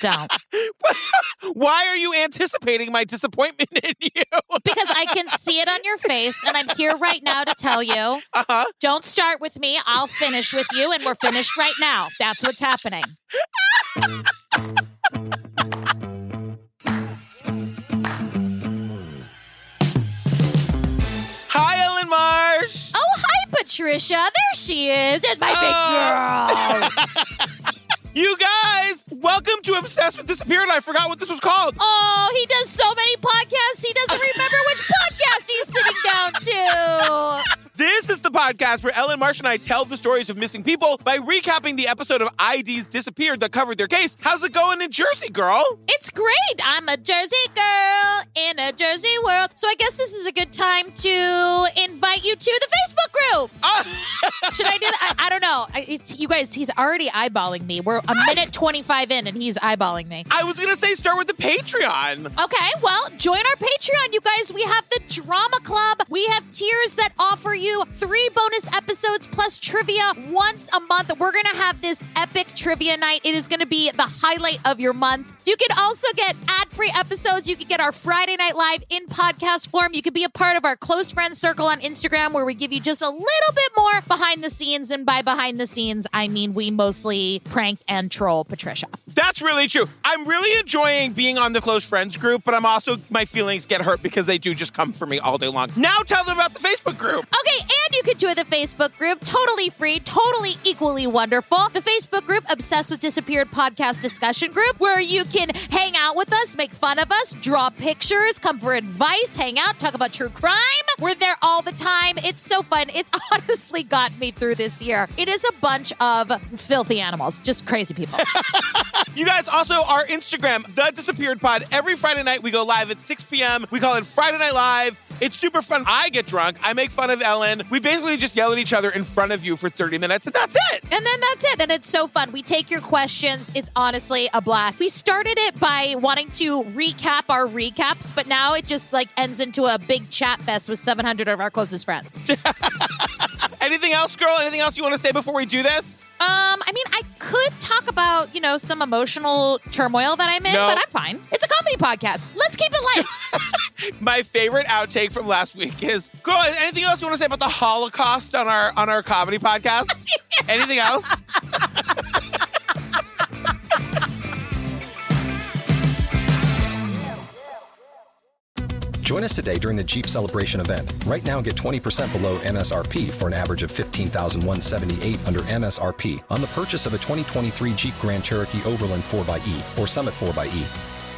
Don't. Why are you anticipating my disappointment in you? Because I can see it on your face, and I'm here right now to tell you Uh-huh. don't start with me. I'll finish with you, and we're finished right now. That's what's happening. Hi, Ellen Marsh. Oh, hi, Patricia. There she is. There's my Oh. big girl. You guys, welcome to Obsessed with Disappeared. I forgot what this was called. Oh, he does so many podcasts, he doesn't remember which podcast he's sitting down to. This is the podcast where Ellen Marsh and I tell the stories of missing people by recapping the episode of IDs Disappeared that covered their case. How's it going in Jersey, girl? It's great. I'm a Jersey girl in a Jersey world. So I guess this is a good time to invite you to the Facebook group. Oh. Should I do that? I, I don't know. It's you guys. He's already eyeballing me. We're a minute 25 in, and he's eyeballing me. I was gonna say start with the Patreon. Okay, well, join our Patreon, you guys. We have the Drama Club. We have tiers that offer you three bonus episodes plus trivia once a month. We're going to have this epic trivia night. It is going to be the highlight of your month. You can also get ad free episodes. You can get our Friday Night Live in podcast form. You can be a part of our close friends circle on Instagram where we give you just a little bit more behind the scenes. And by behind the scenes, I mean we mostly prank and troll Patricia. That's really true. I'm really enjoying being on the close friends group, but I'm also my feelings get hurt because they do just come for me all day long. Now tell them about the Facebook group. Okay, and you can join the Facebook group, totally free, totally equally wonderful. The Facebook group, Obsessed with Disappeared Podcast Discussion Group, where you can hang out with us, make fun of us, draw pictures, come for advice, hang out, talk about true crime. We're there all the time. It's so fun. It's honestly got me through this year. It is a bunch of filthy animals, just crazy people. You guys also our Instagram, The Disappeared Pod. Every Friday night we go live at 6 p.m. We call it Friday Night Live. It's super fun. I get drunk. I make fun of Ellen. We basically just yell at each other in front of you for 30 minutes, and that's it. And then that's it. And it's so fun. We take your questions. It's honestly a blast. We started it by wanting to recap our recaps, but now it just like ends into a big chat fest with 700 of our closest friends. Anything else, girl? Anything else you want to say before we do this? Um, I mean, I could talk about, you know, some emotional turmoil that I'm in, No. but I'm fine. It's a comedy podcast. Let's keep it light. My favorite outtake from last week is, girl. Anything else you want to say about the Holocaust on our on our comedy podcast? anything else? Join us today during the Jeep Celebration event. Right now, get 20% below MSRP for an average of 15178 under MSRP on the purchase of a 2023 Jeep Grand Cherokee Overland 4xE or Summit 4xE.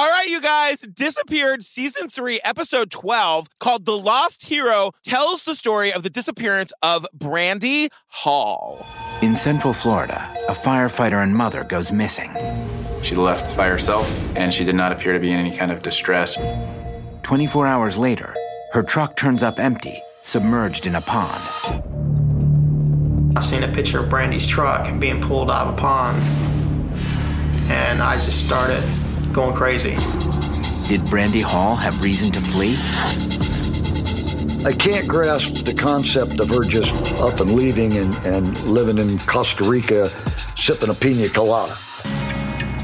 All right, you guys, Disappeared Season 3, Episode 12, called The Lost Hero, tells the story of the disappearance of Brandy Hall. In Central Florida, a firefighter and mother goes missing. She left by herself, and she did not appear to be in any kind of distress. 24 hours later, her truck turns up empty, submerged in a pond. I seen a picture of Brandy's truck being pulled out of a pond, and I just started going crazy. Did Brandy Hall have reason to flee? I can't grasp the concept of her just up and leaving and, and living in Costa Rica sipping a pina colada.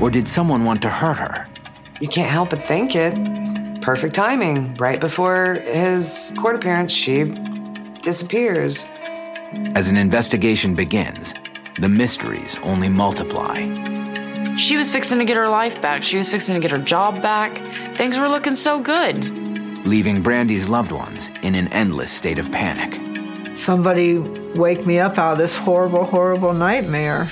Or did someone want to hurt her? You can't help but think it. Perfect timing. Right before his court appearance, she disappears. As an investigation begins, the mysteries only multiply. She was fixing to get her life back. She was fixing to get her job back. Things were looking so good. leaving Brandy's loved ones in an endless state of panic. somebody wake me up out of this horrible, horrible nightmare.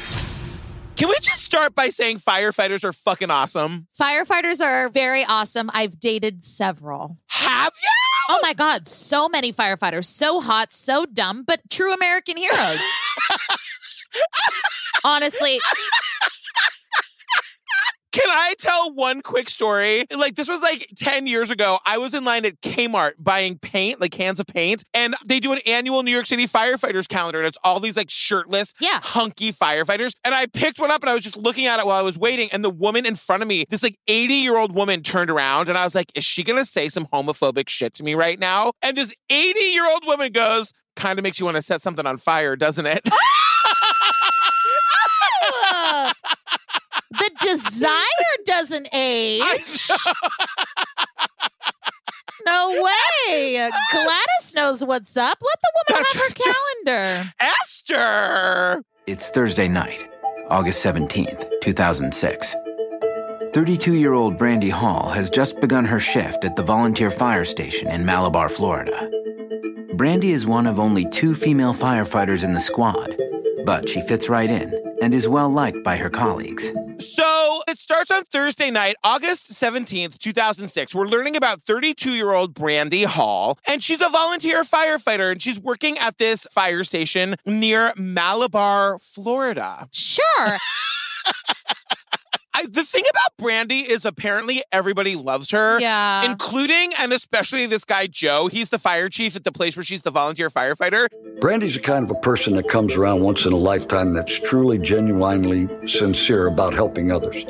Can we just start by saying firefighters are fucking awesome? Firefighters are very awesome. I've dated several. Have you? Oh my God, so many firefighters. So hot, so dumb, but true American heroes. Honestly, Can I tell one quick story? Like, this was like 10 years ago. I was in line at Kmart buying paint, like cans of paint, and they do an annual New York City firefighters calendar, and it's all these like shirtless, Yeah. hunky firefighters. And I picked one up and I was just looking at it while I was waiting, and the woman in front of me, this like 80 year old woman, turned around, and I was like, is she gonna say some homophobic shit to me right now? And this 80 year old woman goes, kind of makes you want to set something on fire, doesn't it? uh, the desire doesn't age. No way. Gladys knows what's up. Let the woman have her calendar. Esther! It's Thursday night, August 17th, 2006. 32 year old Brandy Hall has just begun her shift at the volunteer fire station in Malabar, Florida. Brandy is one of only two female firefighters in the squad, but she fits right in and is well liked by her colleagues. So it starts on Thursday night, August 17th, 2006. We're learning about 32 year old Brandy Hall, and she's a volunteer firefighter, and she's working at this fire station near Malabar, Florida. Sure. I, the thing about Brandy is apparently everybody loves her. Yeah. Including and especially this guy, Joe. He's the fire chief at the place where she's the volunteer firefighter. Brandy's the kind of a person that comes around once in a lifetime that's truly, genuinely sincere about helping others.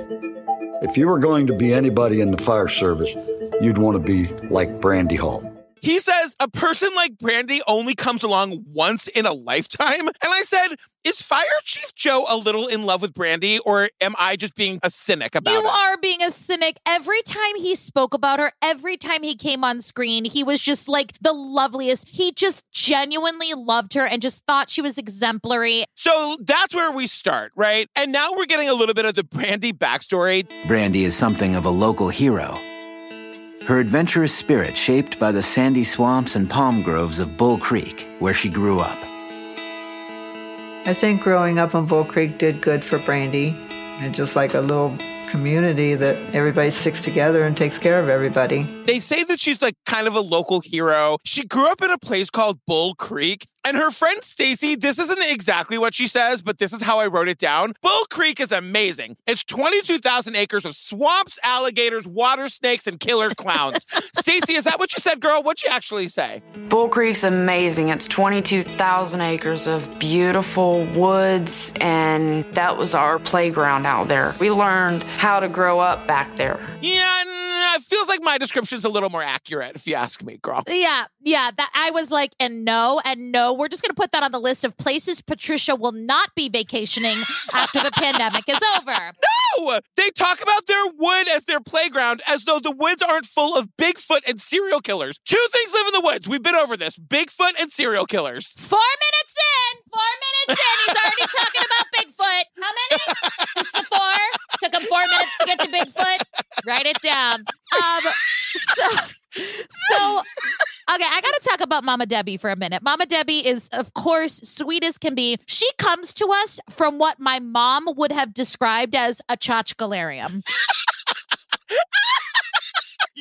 If you were going to be anybody in the fire service, you'd want to be like Brandy Hall. He says a person like Brandy only comes along once in a lifetime. And I said, is Fire Chief Joe a little in love with Brandy, or am I just being a cynic about You it? are being a cynic. Every time he spoke about her, every time he came on screen, he was just like the loveliest. He just genuinely loved her and just thought she was exemplary. So that's where we start, right? And now we're getting a little bit of the Brandy backstory. Brandy is something of a local hero. Her adventurous spirit shaped by the sandy swamps and palm groves of Bull Creek, where she grew up. I think growing up in Bull Creek did good for Brandy. And just like a little community that everybody sticks together and takes care of everybody. They say that she's like kind of a local hero. She grew up in a place called Bull Creek. And her friend Stacy, this isn't exactly what she says, but this is how I wrote it down. Bull Creek is amazing. It's 22,000 acres of swamps, alligators, water snakes, and killer clowns. Stacy, is that what you said, girl? What'd you actually say? Bull Creek's amazing. It's 22,000 acres of beautiful woods, and that was our playground out there. We learned how to grow up back there. Yeah, it feels like my description's a little more accurate, if you ask me, girl. Yeah, yeah. That I was like, and no, and no. We're just gonna put that on the list of places Patricia will not be vacationing after the pandemic is over. No! They talk about their wood as their playground as though the woods aren't full of Bigfoot and serial killers. Two things live in the woods. We've been over this Bigfoot and serial killers. Four minutes in, four minutes in, he's already talking about Bigfoot. How many? Just the four. Took him four minutes to get to Bigfoot. Write it down. Um, so, so okay, I got to talk about Mama Debbie for a minute. Mama Debbie is, of course, sweet as can be. She comes to us from what my mom would have described as a chachgalarium.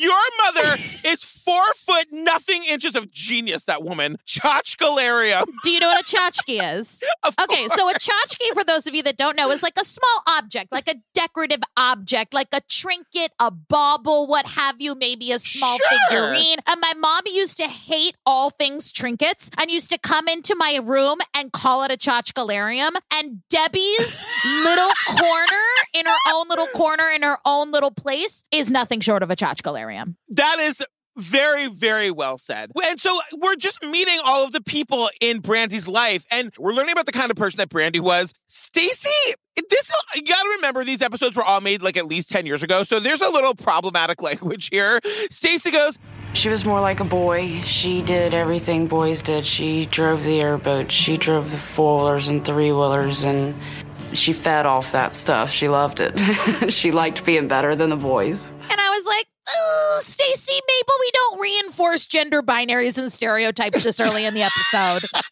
Your mother is four foot nothing inches of genius, that woman. Chachgalarium. Do you know what a tchotchke is? okay, so a tchotchke, for those of you that don't know, is like a small object, like a decorative object, like a trinket, a bauble, what have you, maybe a small Sure. figurine. And my mom used to hate all things trinkets and used to come into my room and call it a tchotchgalarium. And Debbie's little corner in her own little corner in her own little place is nothing short of a tchotchgalarium. That is very, very well said. And so we're just meeting all of the people in Brandy's life, and we're learning about the kind of person that Brandy was. Stacy, this you gotta remember these episodes were all made like at least 10 years ago, so there's a little problematic language here. Stacy goes, She was more like a boy. She did everything boys did. She drove the airboat, she drove the four wheelers and three wheelers, and she fed off that stuff. She loved it. she liked being better than the boys. And I was like, Oh, "Ugh, Stacey, maybe we don't reinforce gender binaries and stereotypes this early in the episode.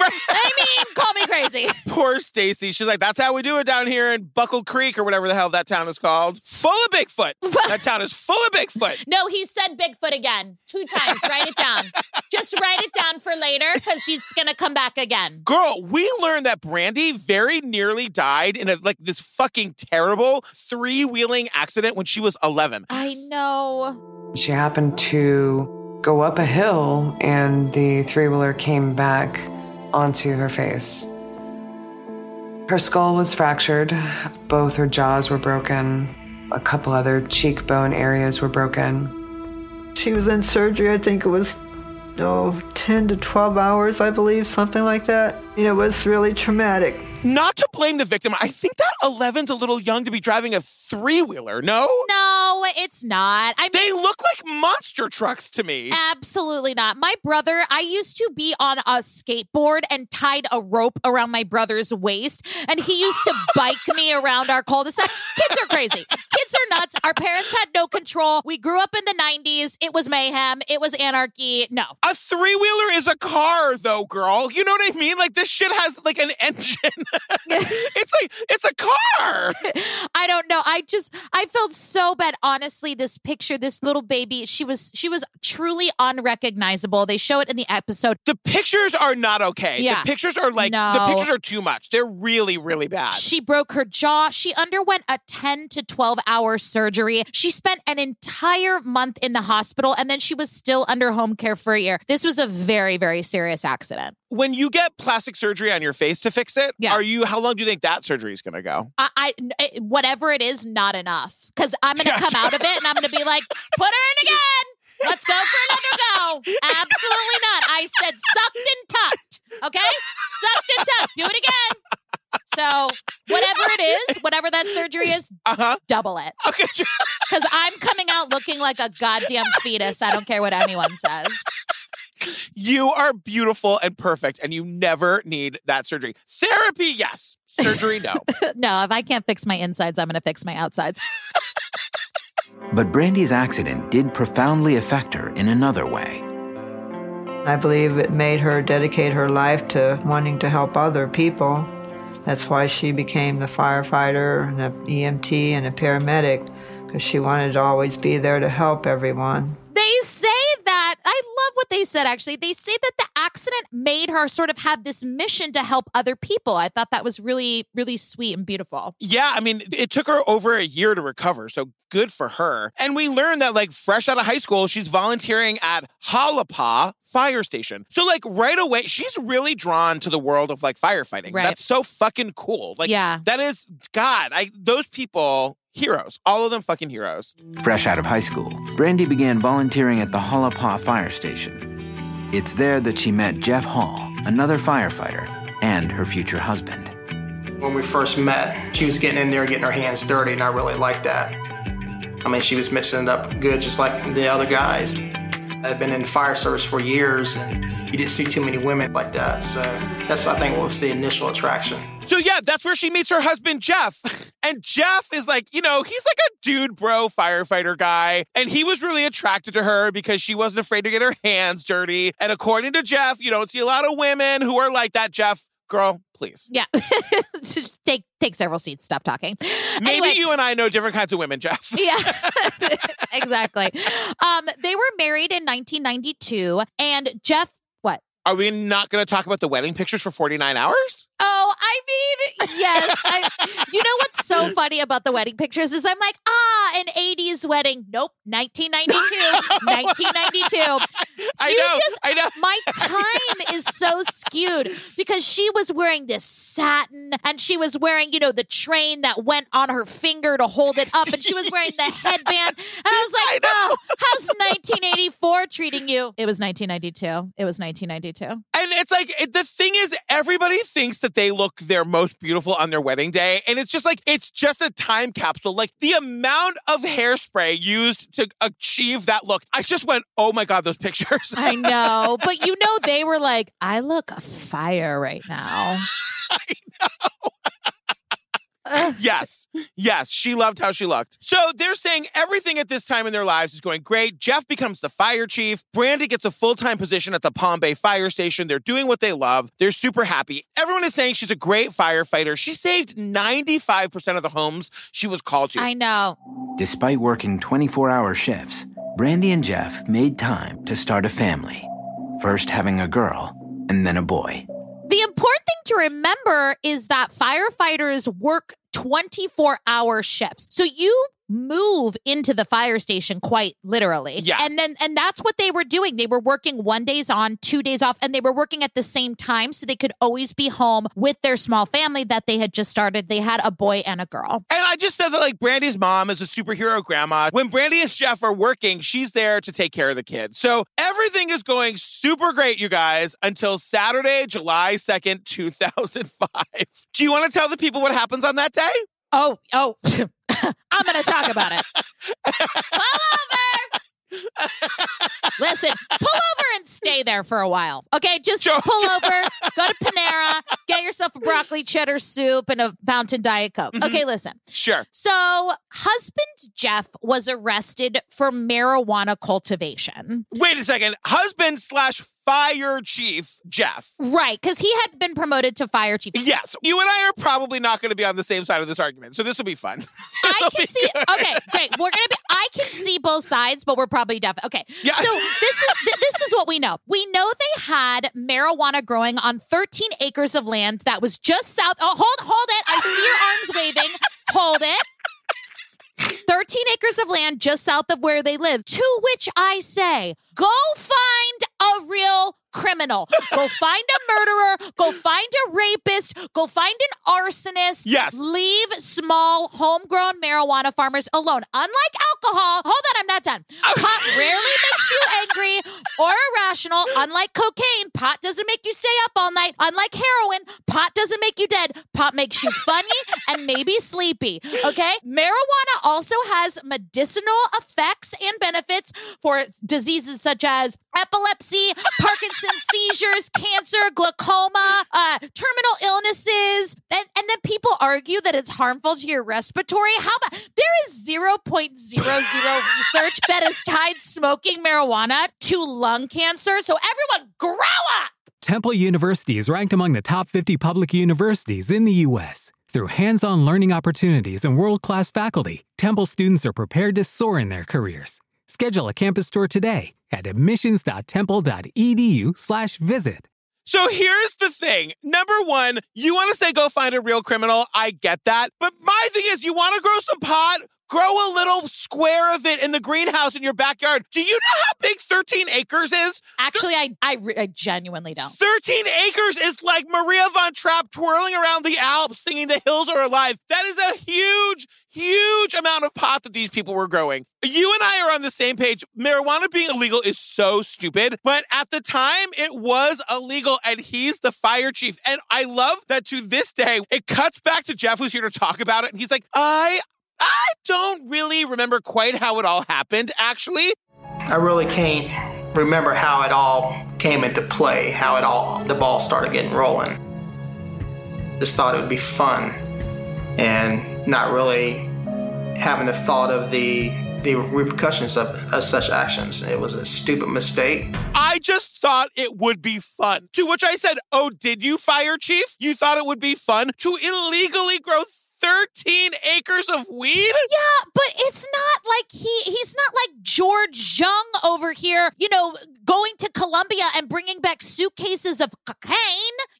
I mean, call me crazy. Poor Stacy. She's like, that's how we do it down here in Buckle Creek or whatever the hell that town is called. Full of Bigfoot. that town is full of Bigfoot. No, he said Bigfoot again two times. write it down. Just write it down for later because he's gonna come back again. Girl, we learned that Brandy very nearly died in a like this fucking terrible three wheeling accident when she was 11. I know. She happened to go up a hill and the three wheeler came back onto her face. Her skull was fractured, both her jaws were broken, a couple other cheekbone areas were broken. She was in surgery, I think it was oh, 10 to 12 hours, I believe, something like that. You know, it was really traumatic. Not to blame the victim, I think that 11's a little young to be driving a three wheeler, no? No, it's not. I mean, they look like monster trucks to me. Absolutely not. My brother, I used to be on a skateboard and tied a rope around my brother's waist, and he used to bike me around our cul de sac. Kids are crazy. Kids are nuts. Our parents had no control. We grew up in the 90s. It was mayhem, it was anarchy. No. A three wheeler is a car, though, girl. You know what I mean? Like, this shit has like an engine. it's like it's a car. I don't know. I just I felt so bad. Honestly, this picture, this little baby, she was she was truly unrecognizable. They show it in the episode. The pictures are not okay. Yeah. The pictures are like No. the pictures are too much. They're really, really bad. She broke her jaw. She underwent a 10 to 12 hour surgery. She spent an entire month in the hospital and then she was still under home care for a year. This was a very, very serious accident. When you get plastic surgery on your face to fix it, Yeah. are you how long do you think that surgery is gonna go? I, I whatever it is, not enough. Because I'm gonna Yeah. come out of it and I'm gonna be like, put her in again. Let's go for another go. Absolutely not. I said sucked and tucked. Okay, sucked and tucked. Do it again. So whatever it is, whatever that surgery is, uh-huh. double it. Okay. Because I'm coming out looking like a goddamn fetus. I don't care what anyone says. You are beautiful and perfect, and you never need that surgery. Therapy, yes. Surgery, no. no, if I can't fix my insides, I'm gonna fix my outsides. But Brandy's accident did profoundly affect her in another way. I believe it made her dedicate her life to wanting to help other people. That's why she became the firefighter and the EMT and a paramedic, because she wanted to always be there to help everyone. They say that I love what they said actually. They say that the accident made her sort of have this mission to help other people. I thought that was really, really sweet and beautiful. Yeah, I mean, it took her over a year to recover, so good for her. And we learned that, like, fresh out of high school, she's volunteering at Holopaw Fire Station. So, like, right away, she's really drawn to the world of like firefighting. Right. That's so fucking cool. Like, Yeah. that is God. I those people heroes, all of them fucking heroes. Fresh out of high school, Brandy began volunteering at the Holopaw Fire Station. It's there that she met Jeff Hall, another firefighter, and her future husband. When we first met, she was getting in there, getting her hands dirty, and I really liked that. I mean, she was mixing it up good, just like the other guys. I'd been in fire service for years, and you didn't see too many women like that. So that's what I think was the initial attraction. So yeah, that's where she meets her husband Jeff. And Jeff is like, you know, he's like a dude bro firefighter guy. And he was really attracted to her because she wasn't afraid to get her hands dirty. And according to Jeff, you don't see a lot of women who are like that, Jeff. Girl, please. Yeah. Just take take several seats. Stop talking. Maybe Anyway. you and I know different kinds of women, Jeff. Yeah, exactly. Um, they were married in 1992, and Jeff, what? Are we not going to talk about the wedding pictures for 49 hours? Oh, I mean, yes. I, you know what's so funny about the wedding pictures is I'm like, ah, an 80s wedding. Nope, 1992. 1992. I You know. just- I know. My time is so skewed because she was wearing this satin and she was wearing, you know, the train that went on her finger to hold it up and she was wearing the headband. And I was like, I oh, how's 1984 treating you? It was 1992. It was 1992. And it's like the thing is, everybody thinks that they look their most beautiful on their wedding day, and it's just like it's just a time capsule. Like the amount of hairspray used to achieve that look, I just went, "Oh my god, those pictures!" I know. But you know, they were like, I look fire right now. yes. Yes. She loved how she looked. So they're saying everything at this time in their lives is going great. Jeff becomes the fire chief. Brandy gets a full time position at the Palm Bay Fire Station. They're doing what they love. They're super happy. Everyone is saying she's a great firefighter. She saved 95% of the homes she was called to. I know. Despite working 24 hour shifts, Brandy and Jeff made time to start a family. First having a girl, and then a boy. The important thing to remember is that firefighters work 24 hour shifts. So you move into the fire station quite literally. Yeah. And then and that's what they were doing. They were working one days on, two days off, and they were working at the same time so they could always be home with their small family that they had just started. They had a boy and a girl. And I just said that like Brandy's mom is a superhero grandma. When Brandy and Jeff are working, she's there to take care of the kids. So everything is going super great, you guys, until Saturday, July 2nd, 2005. Do you want to tell the people what happens on that day? Oh, oh. I'm going to talk about it. Pull over. Listen, pull over and stay there for a while. Okay, just pull over, go to Panera, get yourself a broccoli cheddar soup and a fountain diet coke. Mm-hmm. Okay, listen. Sure. So, husband Jeff was arrested for marijuana cultivation. Wait a second. Husband slash fire chief Jeff. Right, because he had been promoted to fire chief. Yes, you and I are probably not going to be on the same side of this argument, so this will be fun. I can see. good. Okay, great. We're gonna be. I can see both sides, but we're probably deaf. Okay. Yeah. So this is th- this is what we know. We know they had marijuana growing on 13 acres of land that was just south. Oh, hold, hold it. I see your arms waving. Hold it. 13 acres of land just south of where they live. To which I say, go find a real criminal. Go find a murderer. Go find a rapist. Go find an arsonist. Yes. Leave small homegrown marijuana farmers alone. Unlike alcohol, hold on, I'm not done. Pot rarely makes you angry or irrational. Unlike cocaine, pot doesn't make you stay up all night. Unlike heroin, pot doesn't make you dead. Pot makes you funny and maybe sleepy. Okay? Marijuana also has medicinal effects and benefits for diseases such as epilepsy, Parkinson's seizures, cancer, glaucoma, uh, terminal illnesses. And, and then people argue that it's harmful to your respiratory. How about there is 0.00 research that has tied smoking marijuana to lung cancer? So everyone grow up. Temple University is ranked among the top 50 public universities in the U.S. Through hands on learning opportunities and world class faculty, Temple students are prepared to soar in their careers. Schedule a campus tour today at admissions.temple.edu/slash visit. So here's the thing. Number one, you want to say go find a real criminal. I get that. But my thing is, you want to grow some pot? Grow a little square of it in the greenhouse in your backyard. Do you know how big 13 acres is? Actually, I, I, I genuinely don't. 13 acres is like Maria von Trapp twirling around the Alps singing The Hills Are Alive. That is a huge, huge amount of pot that these people were growing. You and I are on the same page. Marijuana being illegal is so stupid, but at the time it was illegal and he's the fire chief. And I love that to this day, it cuts back to Jeff who's here to talk about it. And he's like, I, I don't really remember quite how it all happened, actually. I really can't remember how it all came into play, how it all the ball started getting rolling. Just thought it would be fun and not really having the thought of the the repercussions of, of such actions. It was a stupid mistake. I just thought it would be fun. To which I said, Oh, did you, fire chief? You thought it would be fun to illegally grow 13 acres of weed? Yeah, but it's not like he he's not like George Jung over here, you know, going to Colombia and bringing back suitcases of cocaine.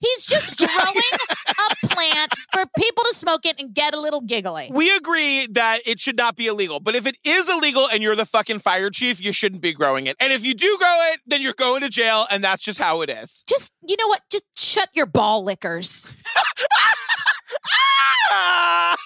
He's just growing a plant for people to smoke it and get a little giggly. We agree that it should not be illegal, but if it is illegal and you're the fucking fire chief, you shouldn't be growing it. And if you do grow it, then you're going to jail, and that's just how it is. Just you know what? Just shut your ball lickers. Ah!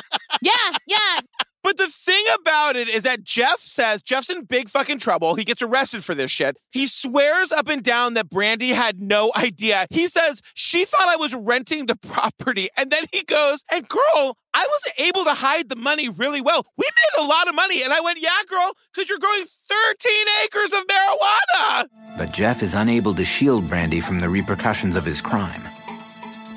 yeah, yeah. But the thing about it is that Jeff says Jeff's in big fucking trouble. He gets arrested for this shit. He swears up and down that Brandy had no idea. He says she thought I was renting the property. And then he goes, and girl, I was able to hide the money really well. We made a lot of money. And I went, yeah, girl, because you're growing 13 acres of marijuana. But Jeff is unable to shield Brandy from the repercussions of his crime.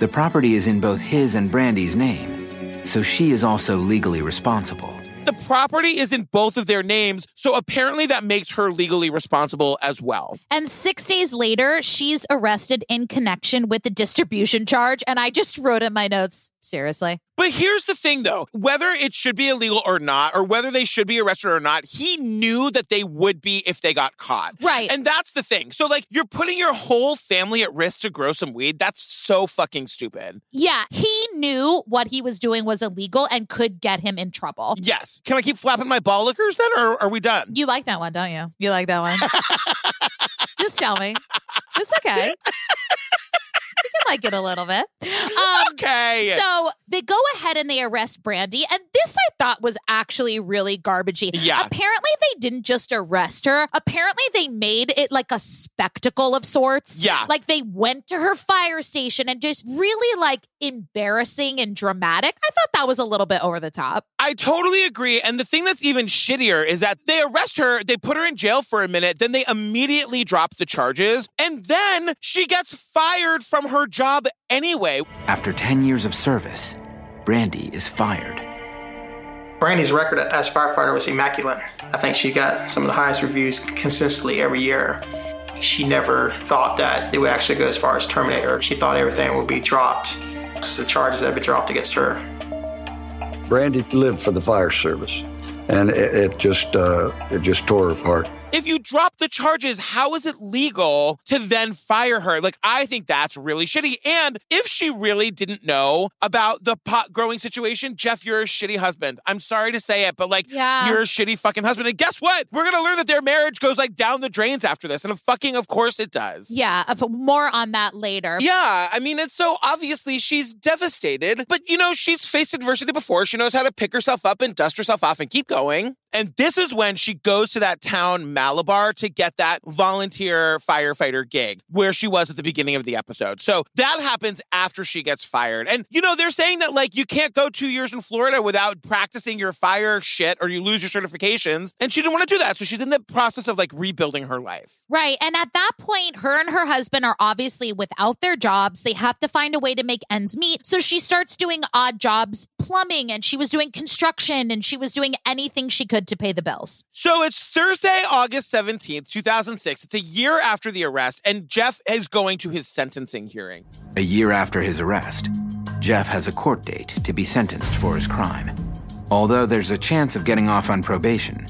The property is in both his and Brandy's name, so she is also legally responsible. The property is in both of their names, so apparently that makes her legally responsible as well. And six days later, she's arrested in connection with the distribution charge. And I just wrote in my notes, seriously. But here's the thing though, whether it should be illegal or not, or whether they should be arrested or not, he knew that they would be if they got caught. Right. And that's the thing. So, like, you're putting your whole family at risk to grow some weed. That's so fucking stupid. Yeah, he knew what he was doing was illegal and could get him in trouble. Yes. Can I keep flapping my ball lickers then, or are we done? You like that one, don't you? You like that one? Just tell me. It's okay. Like it a little bit. Um, okay. So they go ahead and they arrest Brandy. And this I thought was actually really garbagey. Yeah. Apparently they didn't just arrest her. Apparently they made it like a spectacle of sorts. Yeah. Like they went to her fire station and just really like embarrassing and dramatic. I thought that was a little bit over the top. I totally agree. And the thing that's even shittier is that they arrest her, they put her in jail for a minute, then they immediately drop the charges, and then she gets fired from her job anyway. After 10 years of service, Brandy is fired. Brandy's record as firefighter was immaculate. I think she got some of the highest reviews consistently every year. She never thought that it would actually go as far as terminate her. She thought everything would be dropped. The charges that had been dropped against her. Brandy lived for the fire service, and it, it just uh, it just tore her apart. If you drop the charges, how is it legal to then fire her? Like, I think that's really shitty. And if she really didn't know about the pot growing situation, Jeff, you're a shitty husband. I'm sorry to say it, but like, Yeah. you're a shitty fucking husband. And guess what? We're going to learn that their marriage goes like down the drains after this. And fucking, of course, it does. Yeah, more on that later. Yeah, I mean, it's so obviously she's devastated, but you know, she's faced adversity before. She knows how to pick herself up and dust herself off and keep going. And this is when she goes to that town, Malabar, to get that volunteer firefighter gig where she was at the beginning of the episode. So that happens after she gets fired. And, you know, they're saying that, like, you can't go two years in Florida without practicing your fire shit or you lose your certifications. And she didn't want to do that. So she's in the process of, like, rebuilding her life. Right. And at that point, her and her husband are obviously without their jobs. They have to find a way to make ends meet. So she starts doing odd jobs, plumbing, and she was doing construction, and she was doing anything she could to pay the bills. So it's Thursday, August 17th, 2006. It's a year after the arrest, and Jeff is going to his sentencing hearing. A year after his arrest, Jeff has a court date to be sentenced for his crime. Although there's a chance of getting off on probation,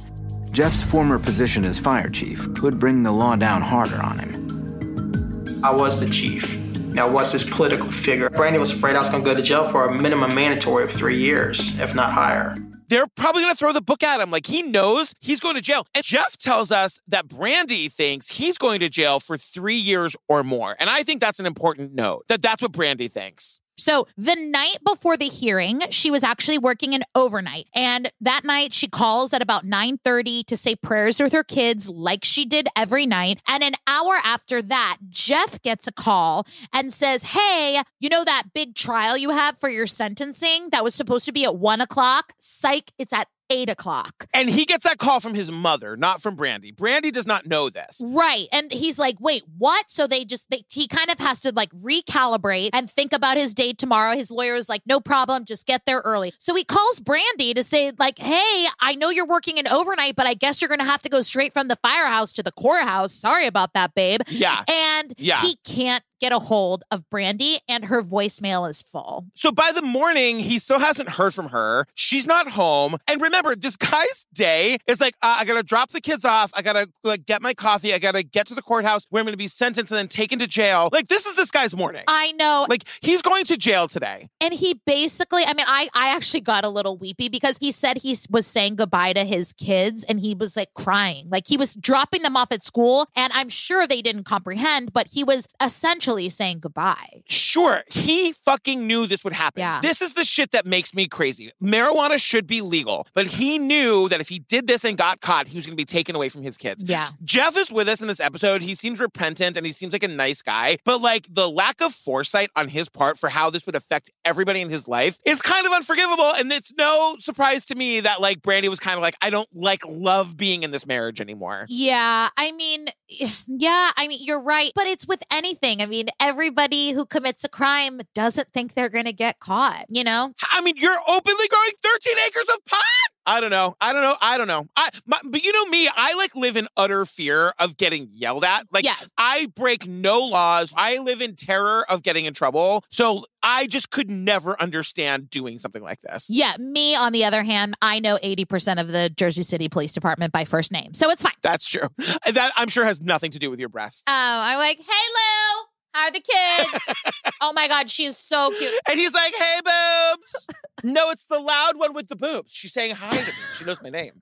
Jeff's former position as fire chief could bring the law down harder on him. I was the chief. Now, what's this political figure? Brandy was afraid I was going to go to jail for a minimum mandatory of three years, if not higher. They're probably going to throw the book at him. Like he knows he's going to jail. And Jeff tells us that Brandy thinks he's going to jail for three years or more. And I think that's an important note that that's what Brandy thinks. So the night before the hearing, she was actually working an overnight. And that night she calls at about 9:30 to say prayers with her kids like she did every night. And an hour after that, Jeff gets a call and says, Hey, you know that big trial you have for your sentencing that was supposed to be at one o'clock? Psych, it's at eight o'clock. And he gets that call from his mother, not from Brandy. Brandy does not know this. Right. And he's like, wait, what? So they just, they, he kind of has to like recalibrate and think about his day tomorrow. His lawyer is like, no problem, just get there early. So he calls Brandy to say, like, hey, I know you're working an overnight, but I guess you're going to have to go straight from the firehouse to the courthouse. Sorry about that, babe. Yeah. And Yeah. he can't get a hold of Brandy, and her voicemail is full. So by the morning, he still hasn't heard from her. She's not home. And remember, this guy's day is like, uh, I gotta drop the kids off. I gotta like get my coffee. I gotta get to the courthouse where I'm gonna be sentenced and then taken to jail. Like this is this guy's morning. I know. Like he's going to jail today. And he basically, I mean, I, I actually got a little weepy because he said he was saying goodbye to his kids and he was like crying. Like he was dropping them off at school. And I'm sure they didn't comprehend, but he was essentially saying goodbye. Sure, he fucking knew this would happen. Yeah. This is the shit that makes me crazy. Marijuana should be legal, but he knew that if he did this and got caught, he was going to be taken away from his kids. Yeah. Jeff is with us in this episode. He seems repentant and he seems like a nice guy, but like the lack of foresight on his part for how this would affect everybody in his life is kind of unforgivable. And it's no surprise to me that like Brandy was kind of like, I don't like love being in this marriage anymore. Yeah. I mean, yeah, I mean, you're right. But it's with anything. I mean, mean, everybody who commits a crime doesn't think they're going to get caught, you know? I mean, you're openly growing 13 acres of pot. I don't know. I don't know. I don't know. I, my, but you know me, I like live in utter fear of getting yelled at. Like, Yes. I break no laws. I live in terror of getting in trouble. So I just could never understand doing something like this. Yeah, me, on the other hand, I know 80% of the Jersey City Police Department by first name. So it's fine. That's true. That I'm sure has nothing to do with your breasts. Oh, I'm like, hey, Lou, how are the kids? oh my God, she's so cute. And he's like, hey, boobs. no, it's the loud one with the boobs. She's saying hi to me. She knows my name.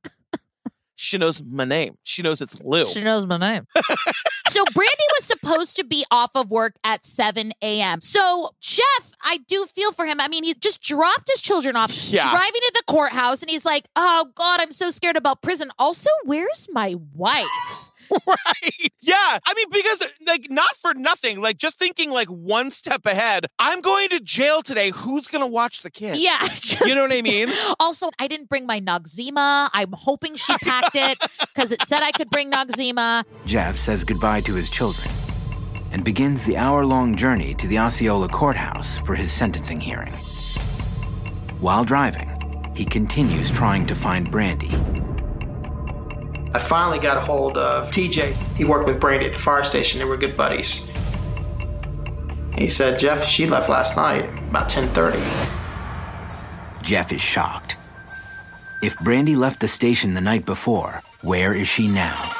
She knows my name. She knows it's Lou. She knows my name. so Brandy was supposed to be off of work at 7 a.m. So Jeff, I do feel for him. I mean, he's just dropped his children off, Yeah. driving to the courthouse, and he's like, oh God, I'm so scared about prison. Also, where's my wife? right. Yeah. I mean, because like not for nothing, like just thinking like one step ahead, I'm going to jail today. Who's going to watch the kids? Yeah. you know what I mean? Also, I didn't bring my Noxzema. I'm hoping she packed it because it said I could bring Noxzema. Jeff says goodbye to his children and begins the hour long journey to the Osceola courthouse for his sentencing hearing. While driving, he continues trying to find Brandy. I finally got a hold of TJ. He worked with Brandy at the fire station. They were good buddies. He said, Jeff, she left last night about 10:30. Jeff is shocked. If Brandy left the station the night before, where is she now?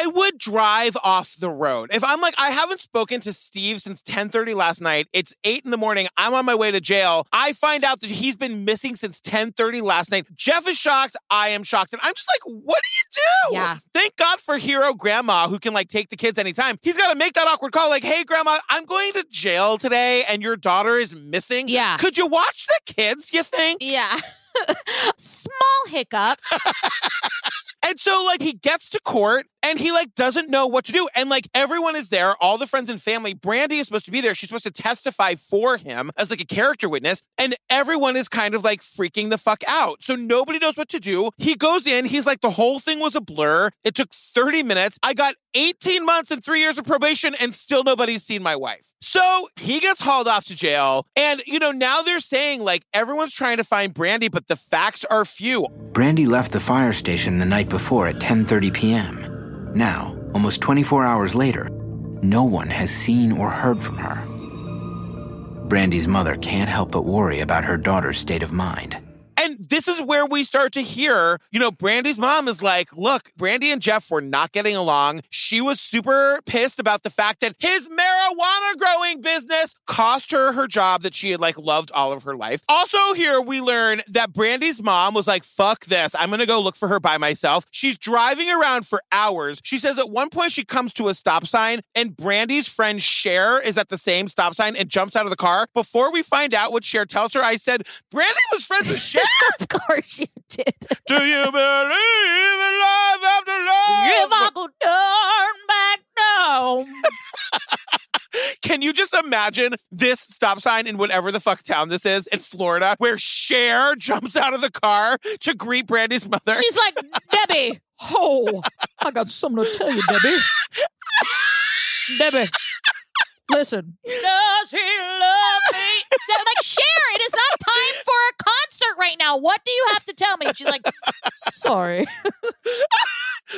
I would drive off the road. If I'm like, I haven't spoken to Steve since 10:30 last night. It's eight in the morning. I'm on my way to jail. I find out that he's been missing since 10:30 last night. Jeff is shocked. I am shocked. And I'm just like, what do you do? Yeah. Thank God for hero grandma who can like take the kids anytime. He's got to make that awkward call like, hey, grandma, I'm going to jail today and your daughter is missing. Yeah. Could you watch the kids, you think? Yeah. Small hiccup. And so like he gets to court and he like doesn't know what to do. And like everyone is there, all the friends and family. Brandy is supposed to be there. She's supposed to testify for him as like a character witness. And everyone is kind of like freaking the fuck out. So nobody knows what to do. He goes in, he's like, the whole thing was a blur. It took 30 minutes. I got 18 months and three years of probation, and still nobody's seen my wife. So he gets hauled off to jail. And, you know, now they're saying like everyone's trying to find Brandy, but the facts are few. Brandy left the fire station the night before at 10:30 p.m. Now, almost 24 hours later, no one has seen or heard from her. Brandy's mother can't help but worry about her daughter's state of mind. And this is where we start to hear, you know, Brandy's mom is like, look, Brandy and Jeff were not getting along. She was super pissed about the fact that his marijuana growing business cost her her job that she had like loved all of her life. Also, here we learn that Brandy's mom was like, fuck this. I'm going to go look for her by myself. She's driving around for hours. She says at one point she comes to a stop sign and Brandy's friend Cher is at the same stop sign and jumps out of the car. Before we find out what Cher tells her, I said, Brandy was friends with Cher. of course you did. Do you believe in love after love? If I could turn back now. Can you just imagine this stop sign in whatever the fuck town this is in Florida where Cher jumps out of the car to greet Brandy's mother? She's like, Debbie, oh, I got something to tell you, Debbie. Debbie, listen. Does he love me? Like, Cher, it is not time for a concert right now. What do you have to tell me? And she's like, sorry.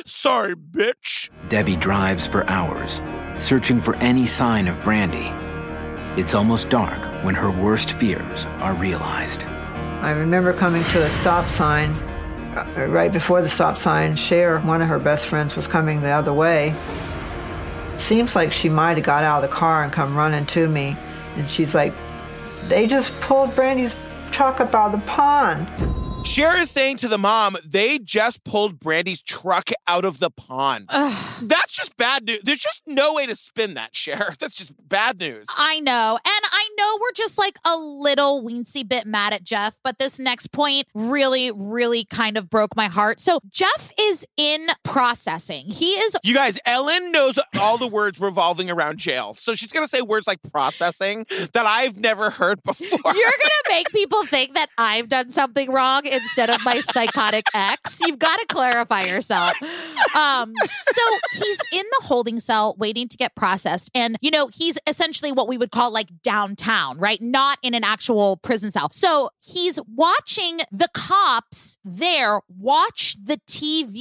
Sorry, bitch. Debbie drives for hours, searching for any sign of Brandy. It's almost dark when her worst fears are realized. I remember coming to a stop sign. Uh, Right before the stop sign, Cher, one of her best friends, was coming the other way. Seems like she might have got out of the car and come running to me. And she's like, they just pulled Brandy's truck about the pond. Cher is saying to the mom, they just pulled Brandy's truck out of the pond. That's just bad news. There's just no way to spin that, Cher. That's just bad news. I know. And I know we're just like a little weensy bit mad at Jeff, but this next point really, really kind of broke my heart. So Jeff is in processing. He is You guys, Ellen knows all the words revolving around jail. So she's going to say words like processing that I've never heard before. You're going to make people think that I've done something wrong instead of my psychotic ex. You've got to clarify yourself. Um, so he's in the holding cell waiting to get processed. And, you know, he's essentially what we would call like downtown, right? Not in an actual prison cell. So he's watching the cops there watch the TV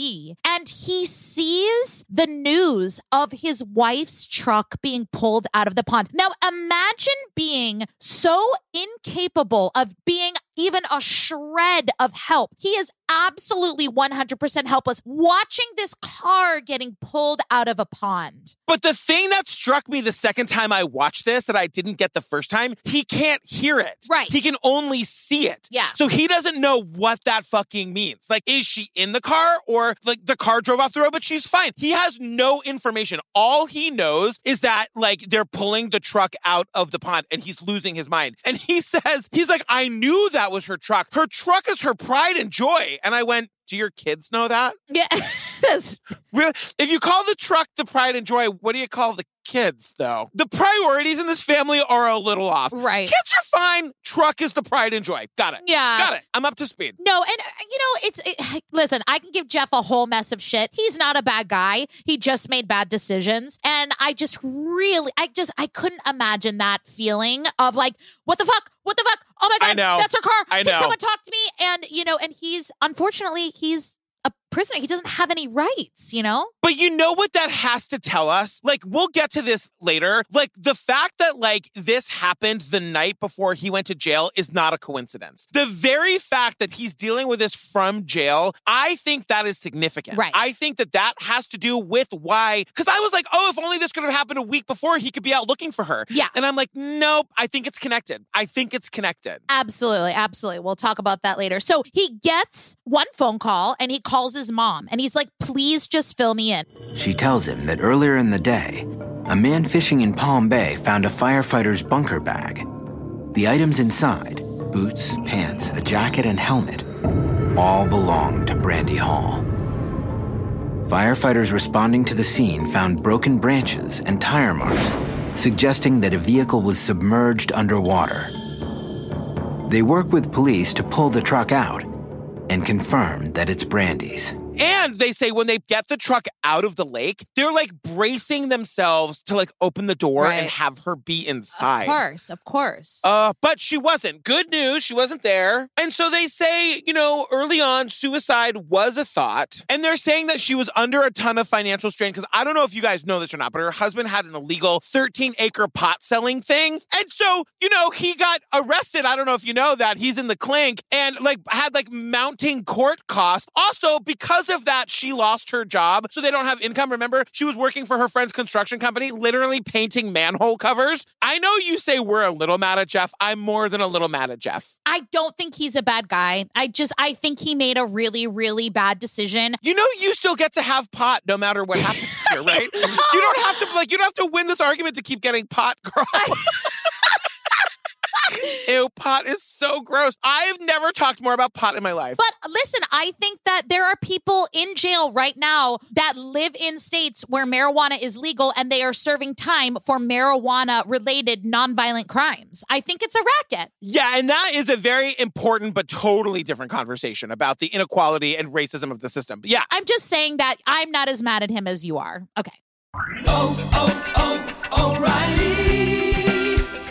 and he sees the news of his wife's truck being pulled out of the pond. Now, imagine being so incapable of being even a shred of help. He is absolutely 100% helpless watching this car getting pulled out of a pond. But the thing that struck me the second time I watched this that I didn't get the first time, he can't hear it. Right. He can only see it. Yeah. So he doesn't know what that fucking means. Like, is she in the car or like the car drove off the road, but she's fine? He has no information. All he knows is that like they're pulling the truck out of the pond and he's losing his mind. And he says, he's like, I knew that was her truck. Her truck is her pride and joy. And I went, do your kids know that? Yeah. Really? If you call the truck the pride and joy, what do you call the kids, though? The priorities in this family are a little off. Right. Kids are fine. Truck is the pride and joy. Got it. Yeah. Got it. I'm up to speed. No, and uh, you know, it's it, listen, I can give Jeff a whole mess of shit. He's not a bad guy. He just made bad decisions. And I just really I just I couldn't imagine that feeling of like, what the fuck? What the fuck? Oh my god, I know. that's her car. I Can know. someone talk to me? And you know, and he's unfortunately he's prisoner. He doesn't have any rights, you know? But you know what that has to tell us? Like, we'll get to this later. Like, the fact that, like, this happened the night before he went to jail is not a coincidence. The very fact that he's dealing with this from jail, I think that is significant. Right. I think that that has to do with why, because I was like, oh, if only this could have happened a week before, he could be out looking for her. Yeah. And I'm like, nope, I think it's connected. I think it's connected. Absolutely, absolutely. We'll talk about that later. So he gets one phone call and he calls his mom and he's like, please just fill me in. She tells him that earlier in the day, a man fishing in Palm Bay found a firefighter's bunker bag. The items inside boots, pants, a jacket, and helmet all belonged to Brandy Hall. Firefighters responding to the scene found broken branches and tire marks, suggesting that a vehicle was submerged underwater. They work with police to pull the truck out and confirm that it's Brandy's. And they say when they get the truck out of the lake, they're like bracing themselves to like open the door and have her be inside. Of course, of course. Uh, but she wasn't. Good news, she wasn't there. And so they say, you know, early on, suicide was a thought. And they're saying that she was under a ton of financial strain. Because I don't know if you guys know this or not, but her husband had an illegal 13 acre pot selling thing. And so, you know, he got arrested. I don't know if you know that. He's in the clink and like had like mounting court costs. Also, because of that, she lost her job. So they don't have income. Remember, she was working for her friend's construction company, literally painting manhole covers. I know you say we're a little mad at Jeff. I'm more than a little mad at Jeff. I don't think he's a bad guy. I just I think he made a really really bad decision. You know, you still get to have pot no matter what happens here, right? You don't have to like you don't have to win this argument to keep getting pot, girl. Ew, pot is so gross. I've never talked more about pot in my life. But listen, I think that there are people in jail right now that live in states where marijuana is legal and they are serving time for marijuana related nonviolent crimes. I think it's a racket. Yeah, and that is a very important but totally different conversation about the inequality and racism of the system. But yeah, I'm just saying that I'm not as mad at him as you are. Okay. Oh, oh, oh,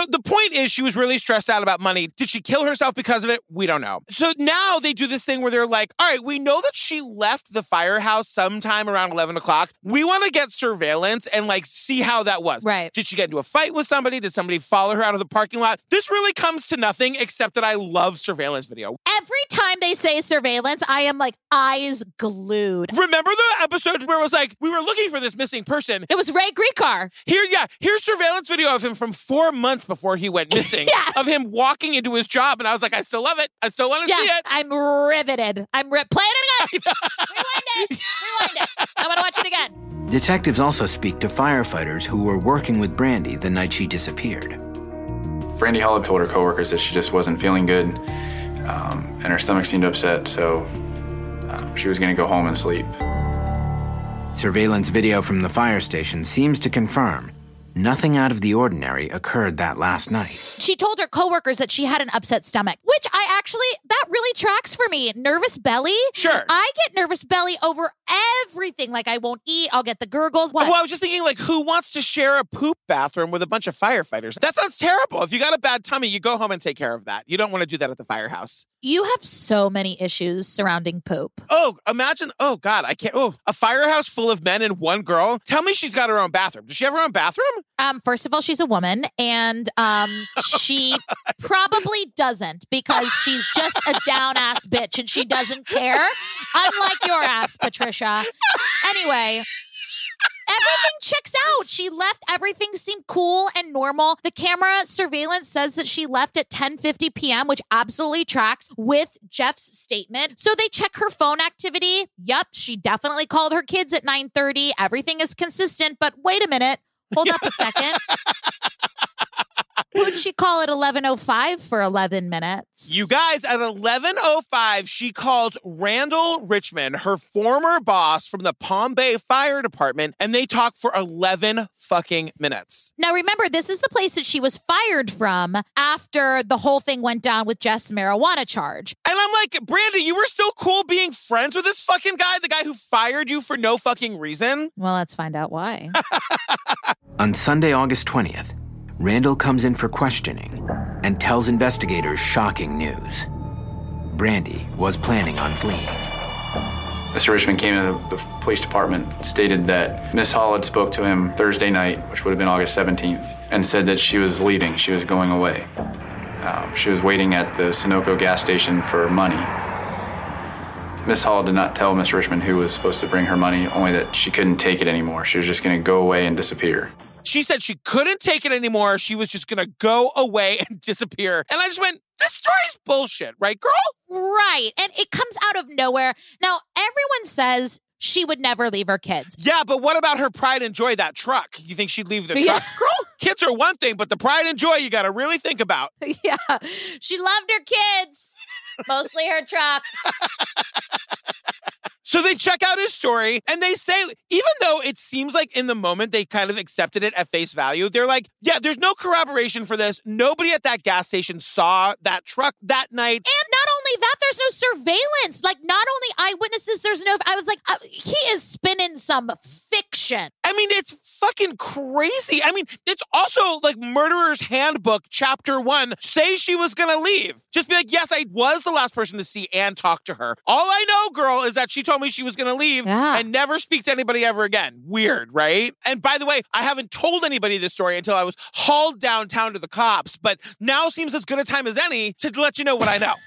So the point is, she was really stressed out about money. Did she kill herself because of it? We don't know. So now they do this thing where they're like, all right, we know that she left the firehouse sometime around 11 o'clock. We want to get surveillance and like see how that was. Right. Did she get into a fight with somebody? Did somebody follow her out of the parking lot? This really comes to nothing except that I love surveillance video. Every time they say surveillance, I am like eyes glued. Remember the episode where it was like, we were looking for this missing person? It was Ray Greekar. Here, yeah, here's surveillance video of him from four months before he went missing of him walking into his job. And I was like, I still love it. I still want to Yes, see it. I'm riveted. I'm ri- play it again. Rewind it. Rewind it. I want to watch it again. Detectives also speak to firefighters who were working with Brandy the night she disappeared. Brandy Hall told her coworkers that she just wasn't feeling good, um, and her stomach seemed upset, so um, she was going to go home and sleep. Surveillance video from the fire station seems to confirm nothing out of the ordinary occurred that last night. She told her coworkers that she had an upset stomach, which I actually, that really tracks for me. Nervous belly. Sure. I get nervous belly over everything. Like I won't eat, I'll get the gurgles. What? Well, I was just thinking, like, who wants to share a poop bathroom with a bunch of firefighters? That sounds terrible. If you got a bad tummy, you go home and take care of that. You don't want to do that at the firehouse. You have so many issues surrounding poop. Oh, imagine. Oh, God, I can't. Oh, a firehouse full of men and one girl. Tell me she's got her own bathroom. Does she have her own bathroom? Um, first of all, she's a woman, and um, she probably doesn't because she's just a down ass bitch and she doesn't care. Unlike your ass, Patricia. Anyway. Everything checks out. She left. Everything seemed cool and normal. The camera surveillance says that she left at 10:50 p.m., which absolutely tracks with Jeff's statement. So they check her phone activity. Yep, she definitely called her kids at 9:30. Everything is consistent. But wait a minute. Hold up a second. Who'd she call at 11:05 for 11 minutes? You guys, at 11.05, she calls Randall Richmond, her former boss from the Palm Bay Fire Department, and they talk for 11 fucking minutes. Now, remember, this is the place that she was fired from after the whole thing went down with Jeff's marijuana charge. And I'm like, Brandy, you were so cool being friends with this fucking guy, the guy who fired you for no fucking reason? Well, let's find out why. On Sunday, August 20th, Randall comes in for questioning and tells investigators shocking news. Brandy was planning on fleeing. Mr. Richmond came into the, police department, stated that Miss Hall had spoke to him Thursday night, which would have been August 17th, and said that she was leaving, she was going away. Um, she was waiting at the Sunoco gas station for money. Miss Hall did not tell Miss Richmond who was supposed to bring her money, only that she couldn't take it anymore. She was just going to go away and disappear. She said she couldn't take it anymore. She was just going to go away and disappear. And I just went, this story's bullshit, right, girl? Right. And it comes out of nowhere. Now, everyone says she would never leave her kids. Yeah, but what about her pride and joy, that truck? You think she'd leave the Yeah. truck? Girl, kids are one thing, but the pride and joy you got to really think about. yeah. She loved her kids, mostly her truck. So they check out his story and they say, even though it seems like in the moment they kind of accepted it at face value, they're like, yeah, there's no corroboration for this. Nobody at that gas station saw that truck that night. And not only that, there's no surveillance. Like, not only eyewitnesses, there's no. I was like, uh, he is spinning some fiction. I mean, it's fucking crazy. I mean, it's also like Murderer's Handbook, Chapter One. Say she was gonna leave. Just be like, yes, I was the last person to see and talk to her. All I know, girl, is that she told me she was gonna leave Yeah. and never speak to anybody ever again. Weird, right? And by the way, I haven't told anybody this story until I was hauled downtown to the cops, but now seems as good a time as any to let you know what I know.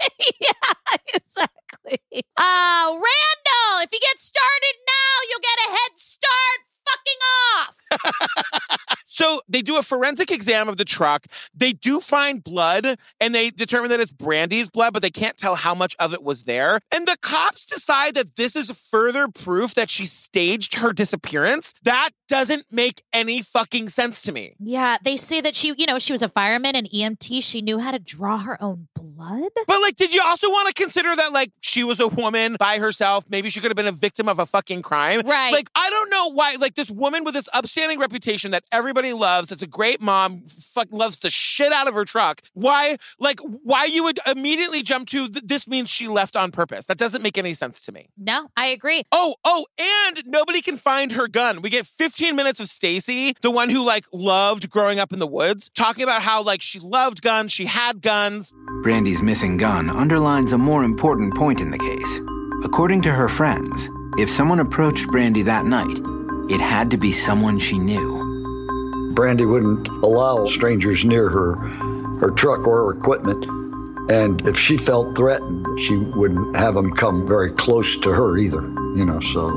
yeah, exactly. Uh, Randall, if you get started now, you'll get a head start fucking off. So they do a forensic exam of the truck. They do find blood and they determine that it's Brandy's blood, but they can't tell how much of it was there. And the cops decide that this is further proof that she staged her disappearance. That doesn't make any fucking sense to me. Yeah, they say that she, you know, she was a fireman and EMT. She knew how to draw her own blood. But like, did you also want to consider that like she was a woman by herself? Maybe she could have been a victim of a fucking crime. Right. Like, I don't know why, like this woman with this upstanding reputation that everybody loves, that's a great mom, fuck loves the shit out of her truck. Why, like, why you would immediately jump to th- this means she left on purpose? That doesn't make any sense to me. No, I agree. Oh, oh, and nobody can find her gun. We get 15 minutes of Stacy, the one who like loved growing up in the woods, talking about how like she loved guns, she had guns. Brandy's missing gun underlines a more important point in the case. According to her friends, if someone approached Brandy that night, it had to be someone she knew. Brandy wouldn't allow strangers near her, her truck or her equipment. And if she felt threatened, she wouldn't have them come very close to her either, you know, so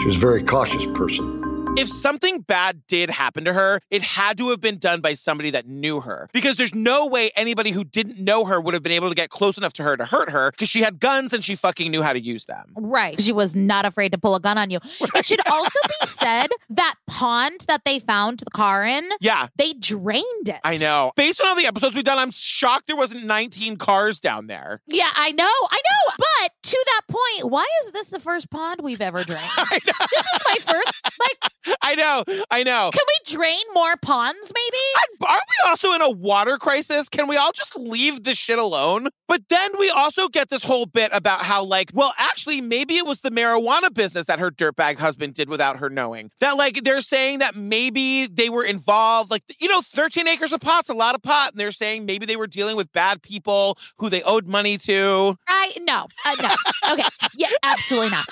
she was a very cautious person. If something bad did happen to her, it had to have been done by somebody that knew her. Because there's no way anybody who didn't know her would have been able to get close enough to her to hurt her because she had guns and she fucking knew how to use them. Right. She was not afraid to pull a gun on you. It should also be said that pond that they found the car in, Yeah. they drained it. I know. Based on all the episodes we've done, I'm shocked there wasn't 19 cars down there. Yeah, I know, I know. But to that point, why is this the first pond we've ever drained? This is my first. Like, I know. I know. can we drain more ponds? Maybe. Aren't we also in a water crisis? Can we all just leave this shit alone? But then we also get this whole bit about how, like, well, actually, maybe it was the marijuana business that her dirtbag husband did without her knowing. That, like, they're saying that maybe they were involved. Like, you know, 13 acres of pot's a lot of pot. And they're saying maybe they were dealing with bad people who they owed money to. I no, uh, no. Okay, yeah, absolutely not.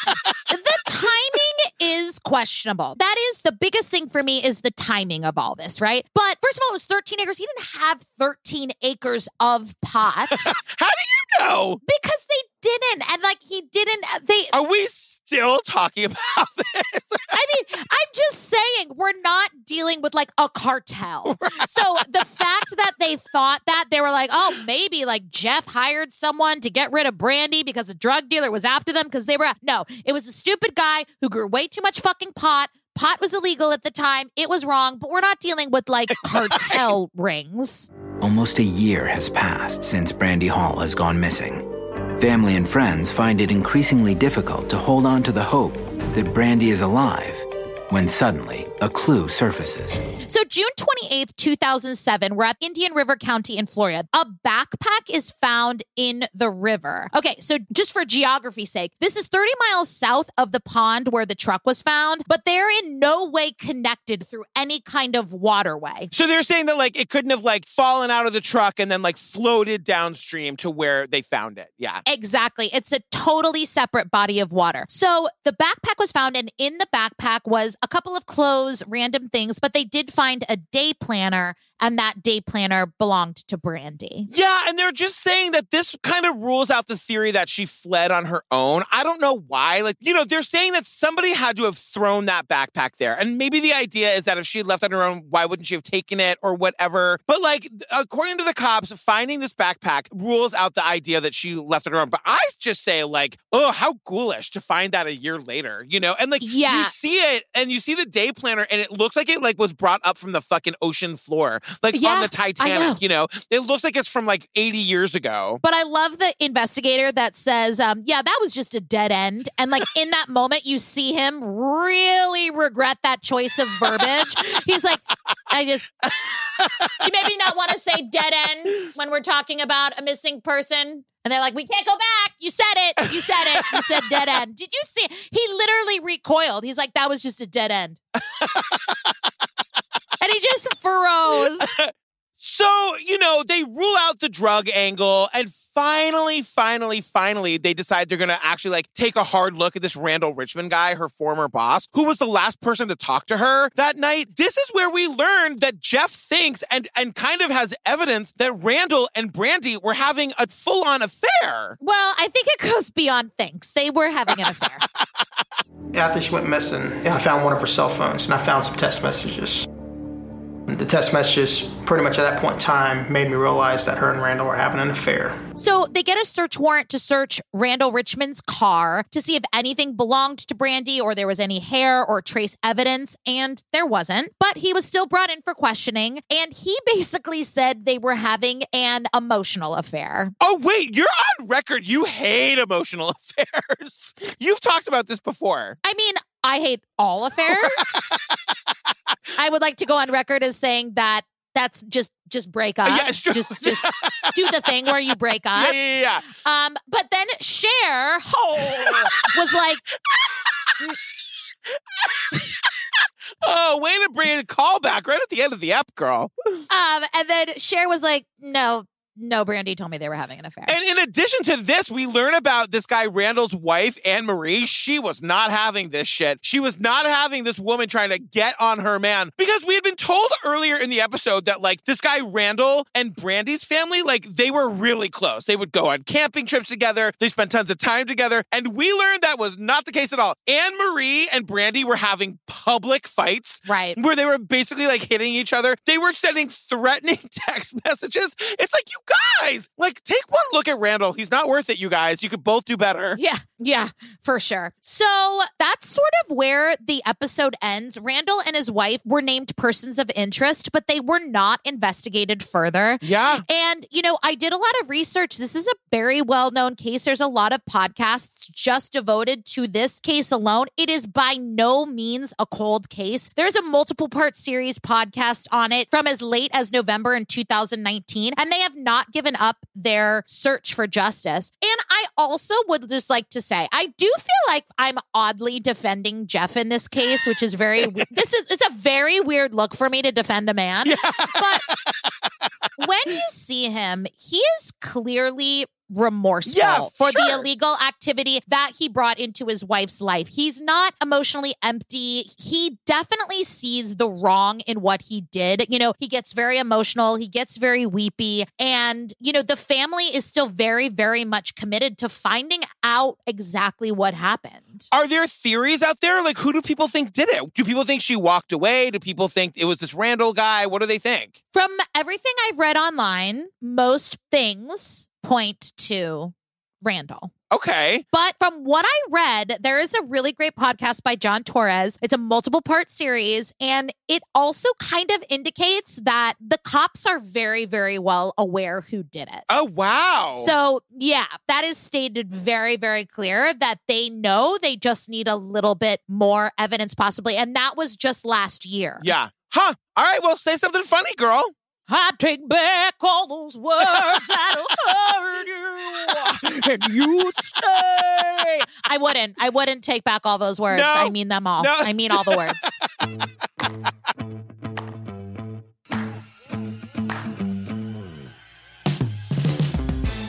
Is questionable. That is the biggest thing for me is the timing of all this, right? But first of all, it was 13 acres. He didn't have 13 acres of pot. How do you know? Because they didn't, and like he didn't. Uh, they Are we still talking about this? I mean, I'm just saying we're not dealing with like a cartel. So the fact that they thought that they were like, oh, maybe like Jeff hired someone to get rid of Brandy because a drug dealer was after them because they were no, it was a stupid guy who grew way too much fucking pot. Pot was illegal at the time. It was wrong, but we're not dealing with like cartel rings. Almost a year has passed since Brandy Hall has gone missing. Family and friends find it increasingly difficult to hold on to the hope that Brandy is alive when suddenly a clue surfaces. So, June 28th, 2007, we're at Indian River County in Florida. A backpack is found in the river. Okay, so just for geography's sake, this is 30 miles south of the pond where the truck was found, but they're in no way connected through any kind of waterway. So they're saying that like it couldn't have like fallen out of the truck and then like floated downstream to where they found it. Yeah. Exactly. It's a totally separate body of water. So the backpack was found, and in the backpack was a couple of clothes, random things, but they did find a day planner, and that day planner belonged to Brandy. Yeah, and they're just saying that this kind of rules out the theory that she fled on her own. I don't know why. Like, you know, they're saying that somebody had to have thrown that backpack there. And maybe the idea is that if she had left on her own, why wouldn't she have taken it or whatever? But like, according to the cops, finding this backpack rules out the idea that she left on her own. But I just say, like, oh, how ghoulish to find that a year later, you know? And like, Yeah. you see it and you see the day planner and it looks like it like was brought up from the fucking ocean floor, like Yeah, on the I know. Titanic, you know? It looks like it's from like 80 years ago. But I love the investigator that says, um, yeah, that was just a dead end. And like in that moment, you see him really regret that choice of verbiage. He's like, I just, you maybe not want to say dead end when we're talking about a missing person. And they're like, we can't go back. You said it. You said it. You said dead end. Did you see? He literally recoiled. He's like, that was just a dead end. And he just furrows. So, you know, they rule out the drug angle and finally, finally, finally, they decide they're going to actually like take a hard look at this Randall Richmond guy, her former boss, who was the last person to talk to her that night. This is where we learned that Jeff thinks and and kind of has evidence that Randall and Brandy were having a full-on affair. Well, I think it goes beyond thinks. They were having an affair. After she went missing, I found one of her cell phones and I found some text messages. The text messages, pretty much at that point in time, made me realize that her and Randall were having an affair. So they get a search warrant to search Randall Richmond's car to see if anything belonged to Brandy or there was any hair or trace evidence, and there wasn't. But he was still brought in for questioning, and he basically said they were having an emotional affair. Oh, wait, you're on record. You hate emotional affairs. You've talked about this before. I mean, I hate all affairs. I would like to go on record as saying that that's just just break up. Yeah, sure. Just just do the thing where you break Yeah, up. yeah, yeah. Um, but then Cher oh, was like, Oh, way to bring a callback right at the end of the app, girl. um, and then Cher was like, no, No, Brandy told me they were having an affair. And in addition to this, we learn about this guy Randall's wife, Anne Marie. She was not having this shit. She was not having this woman trying to get on her man because we had been told earlier in the episode that like this guy Randall and Brandy's family, like they were really close. They would go on camping trips together. They spent tons of time together. And we learned that was not the case at all. Anne Marie and Brandy were having public fights. Right. Where they were basically like hitting each other. They were sending threatening text messages. It's like, you guys, like take one look at Randall. He's not worth it, you guys. You could both do better. Yeah, yeah, for sure. So that's sort of where the episode ends. Randall and his wife were named persons of interest, but they were not investigated further. Yeah. And, you know, I did a lot of research. This is a very well known case. There's a lot of podcasts just devoted to this case alone. It is by no means a cold case. There's a multiple part series podcast on it from as late as November in 2019, and they have not given up their search for justice. And I also would just like to say, I do feel like I'm oddly defending Jeff in this case, which is very, this is, it's a very weird look for me to defend a man. But when you see him, he is clearly remorseful Yeah, for the illegal activity that he brought into his wife's life. He's not emotionally empty. He definitely sees the wrong in what he did. You know, he gets very emotional, he gets very weepy, and you know, the family is still very very much committed to finding out exactly what happened. Are there theories out there? Like, who do people think did it? Do people think she walked away? Do people think it was this Randall guy? What do they think? From everything I've read online, most things point to Randall. Okay. But from what I read, there is a really great podcast by John Torres. It's a multiple part series, and it also kind of indicates that the cops are very, very well aware who did it. Oh, wow. So, yeah, that is stated very, very clear that they know they just need a little bit more evidence, possibly. And that was just last year. Yeah. Huh. All right. Well, say something funny, girl. I take back all those words that hurt you, and you'd stay. I wouldn't. I wouldn't take back all those words. No. I mean them all. No. I mean all the words.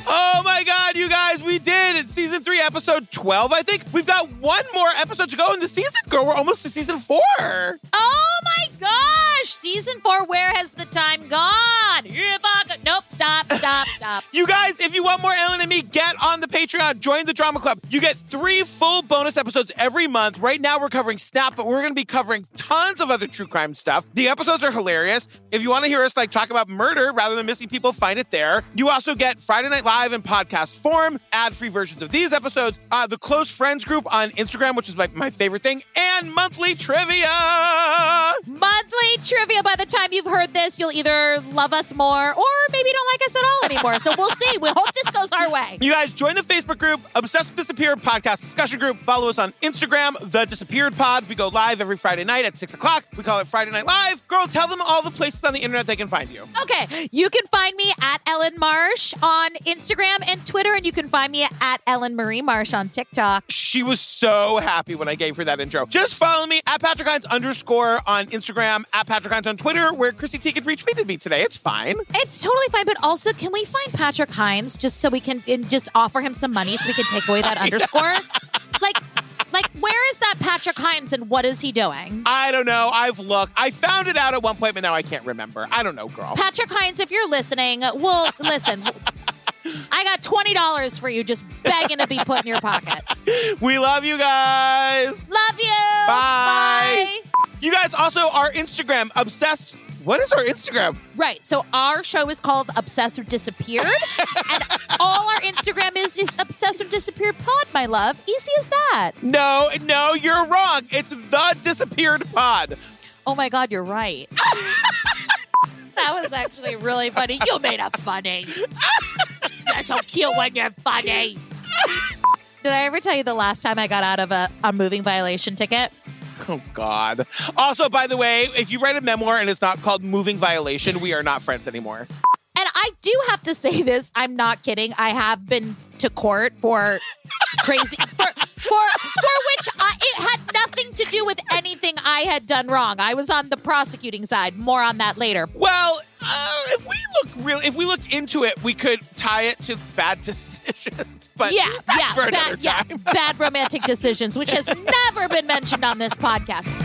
Oh my God, you guys, we did it. Season three, episode 12, I think. We've got one more episode to go in the season, girl. We're almost to season four. Oh my Season four. Where has the time gone? If I could, nope. Stop. Stop. Stop. You guys, if you want more Ellen and me, get on the Patreon. Join the Drama Club. You get three full bonus episodes every month. Right now, we're covering Snap, but we're going to be covering tons of other true crime stuff. The episodes are hilarious. If you want to hear us like talk about murder rather than missing people, find it there. You also get Friday Night Live in podcast form, ad-free versions of these episodes, uh, the close friends group on Instagram, which is like my favorite thing, and monthly trivia. Monthly trivia. By the time you've heard this, you'll either love us more or maybe you don't like us at all anymore. So we'll see. We hope this goes our way. You guys join the Facebook group, Obsessed with Disappeared podcast discussion group. Follow us on Instagram, The Disappeared Pod. We go live every Friday night at 6 o'clock. We call it Friday Night Live. Girl, tell them all the places on the internet they can find you. Okay, you can find me at Ellen Marsh on Instagram and Twitter, and you can find me at Ellen Marie Marsh on TikTok. She was so happy when I gave her that intro. Just follow me at Patrick Hinds underscore on Instagram, at Patrick Hinds on Twitter, where Chrissy Teigen retweeted me today. It's fine. It's totally fine, but also, can we find Patrick Hinds just so we can and just offer him some money so we can take away that underscore? Like, like where is that Patrick Hinds and what is he doing? I don't know. I've looked. I found it out at one point, but now I can't remember. I don't know, girl. Patrick Hinds, if you're listening, well, listen. I got twenty dollars for you, just begging to be put in your pocket. We love you guys. Love you. Bye. You guys also our Instagram obsessed. What is our Instagram? Right. So our show is called Obsessed with Disappeared, and all our Instagram is is Obsessed with Disappeared Pod, my love. Easy as that. No, no, you're wrong. It's the disappeared pod. Oh my God, you're right. that was actually really funny. You made it funny. You're so cute when you're funny. Did I ever tell you the last time I got out of a, a moving violation ticket? Oh God. Also, by the way, if you write a memoir and it's not called Moving Violation, we are not friends anymore. And I do have to say this, I'm not kidding. I have been to court for crazy for for for which I, it had nothing to do with anything I had done wrong. I was on the prosecuting side. More on that later. Well, uh, if we look real, if we look into it, we could tie it to bad decisions. But yeah, that's yeah, for another bad, yeah, bad romantic decisions, which has never been mentioned on this podcast.